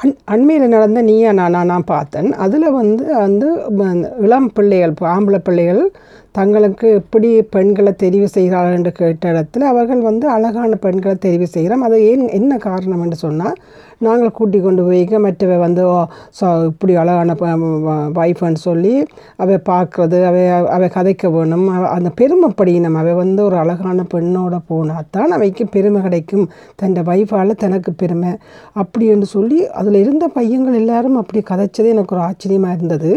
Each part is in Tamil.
அண் அண்மையில் நடந்த நீயா நானா நான் பார்த்தேன். அதில் வந்து வந்து இளம் பிள்ளைகள் இப்போ ஆம்பளை பிள்ளைகள் தங்களுக்கு எப்படி பெண்களை தெரிவு செய்கிறார்கள் என்று கேட்ட இடத்துல அவர்கள் வந்து அழகான பெண்களை தெரிவு செய்கிறோம் அது ஏன் என்ன காரணம் என்று சொன்னால் நாங்கள் கூட்டி கொண்டு போய்க்க மற்றவை வந்து ஸோ இப்படி அழகான வைஃப்னு சொல்லி அவை பார்க்குறது அவை அவை கதைக்க வேணும். அந்த பெருமைப்படியினம் அவை வந்து ஒரு அழகான பெண்ணோட போனால் தான் அவைக்கு பெருமை கிடைக்கும். தன் வைஃபால் தனக்கு பெருமை. அப்படி என்று சொல்லி அதில் இருந்த பையங்கள் எல்லாரும் அப்படி கதைச்சதே எனக்கு ஒரு ஆச்சரியமாக இருந்தது.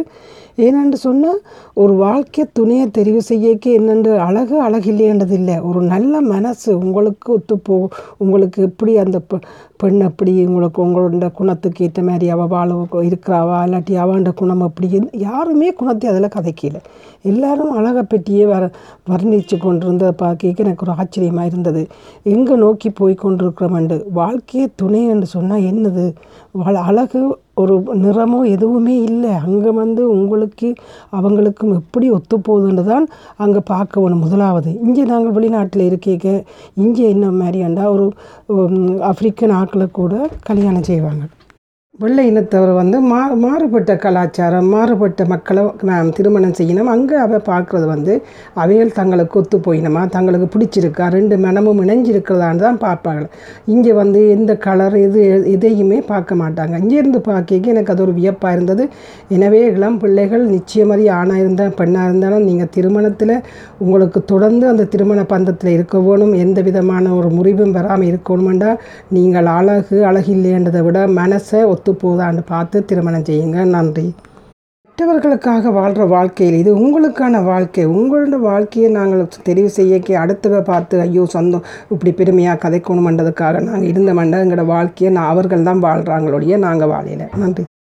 ஏனென்று சொன்னால் ஒரு வாழ்க்கை துணையை தெரிவு செய்யக்கு என்னென்று அழகு அழகில்லைன்றது இல்லை ஒரு நல்ல மனசு உங்களுக்கு ஒத்துப்போ உங்களுக்கு எப்படி அந்த பெ- பெண் அப்படி உங்களுக்கு உங்களோட குணத்துக்கு ஏற்ற மாதிரி அவள் வாழ இருக்கிறாவா இல்லாட்டி அவண்ட குணம் அப்படி யாருமே குணத்தை அதில் கதைக்கல. எல்லாரும் அழகை பற்றியே வர வர்ணித்து கொண்டிருந்த பார்க்க எனக்கு ஒரு ஆச்சரியமாக இருந்தது. எங்கே நோக்கி போய் கொண்டிருக்கிறோமெண்டு வாழ்க்கையே துணை என்று சொன்னால் என்னது? அழகு ஒரு நிறமோ எதுவுமே இல்லை. அங்கே வந்து உங்களுக்கு அவங்களுக்கும் எப்படி ஒத்து போகுதுன்னு தான் அங்கே பார்க்க வேணும். முதலாவது இங்கே நாங்கள் வெளிநாட்டில் இருக்கேக்க இங்கே என்ன மாதிரியாண்டா ஒரு ஆஃப்ரிக்கன் ஆப்பிரிக்கன் ஆக்களை கூட கல்யாணம் செய்வாங்க. வெள்ளை இனத்தவர் வந்து மா மாறுபட்ட கலாச்சாரம் மாறுபட்ட மக்களை நாம் திருமணம் செய்யணும். அங்கே அவ பார்க்குறது வந்து அவைகள் தங்களுக்கு ஒத்து போயினமா? தங்களுக்கு பிடிச்சிருக்கா? ரெண்டு மனமும் இணைஞ்சிருக்கிறதான்னு தான் பார்ப்பாங்க இங்கே வந்து எந்த கலர் எது எதையுமே பார்க்க மாட்டாங்க. இங்கேருந்து பார்க்க எனக்கு அது ஒரு வியப்பாக இருந்தது. எனவே இளம் பிள்ளைகள் நிச்சயமதி ஆணாக இருந்தால் பெண்ணாக இருந்தாலும் நீங்கள் திருமணத்தில் உங்களுக்கு தொடர்ந்து அந்த திருமண பந்தத்தில் இருக்க வேணும். எந்த விதமான ஒரு முறிவும் பெறாமல் இருக்கணுமெண்டா நீங்கள் அழகு அழகில்லைன்றதை விட மனசை ஒத்து போதான்னு பார்த்து திருமணம் செய்யுங்க. நன்றி. மற்றவர்களுக்காக வாழ்கிற வாழ்க்கையில் இது உங்களுக்கான வாழ்க்கை. உங்களோட வாழ்க்கையை நாங்கள் தெரிவு செய்யக்கே அடுத்தவ பார்த்து ஐயோ சொந்தம் இப்படி பெருமையாக கதைக்கணுமன்றதுக்காக நாங்கள் இருந்த மண்ட எங்களோட வாழ்க்கையை நான் அவர்கள் தான் வாழ்கிறாங்களோடைய நாங்கள் வாழையில நன்றி.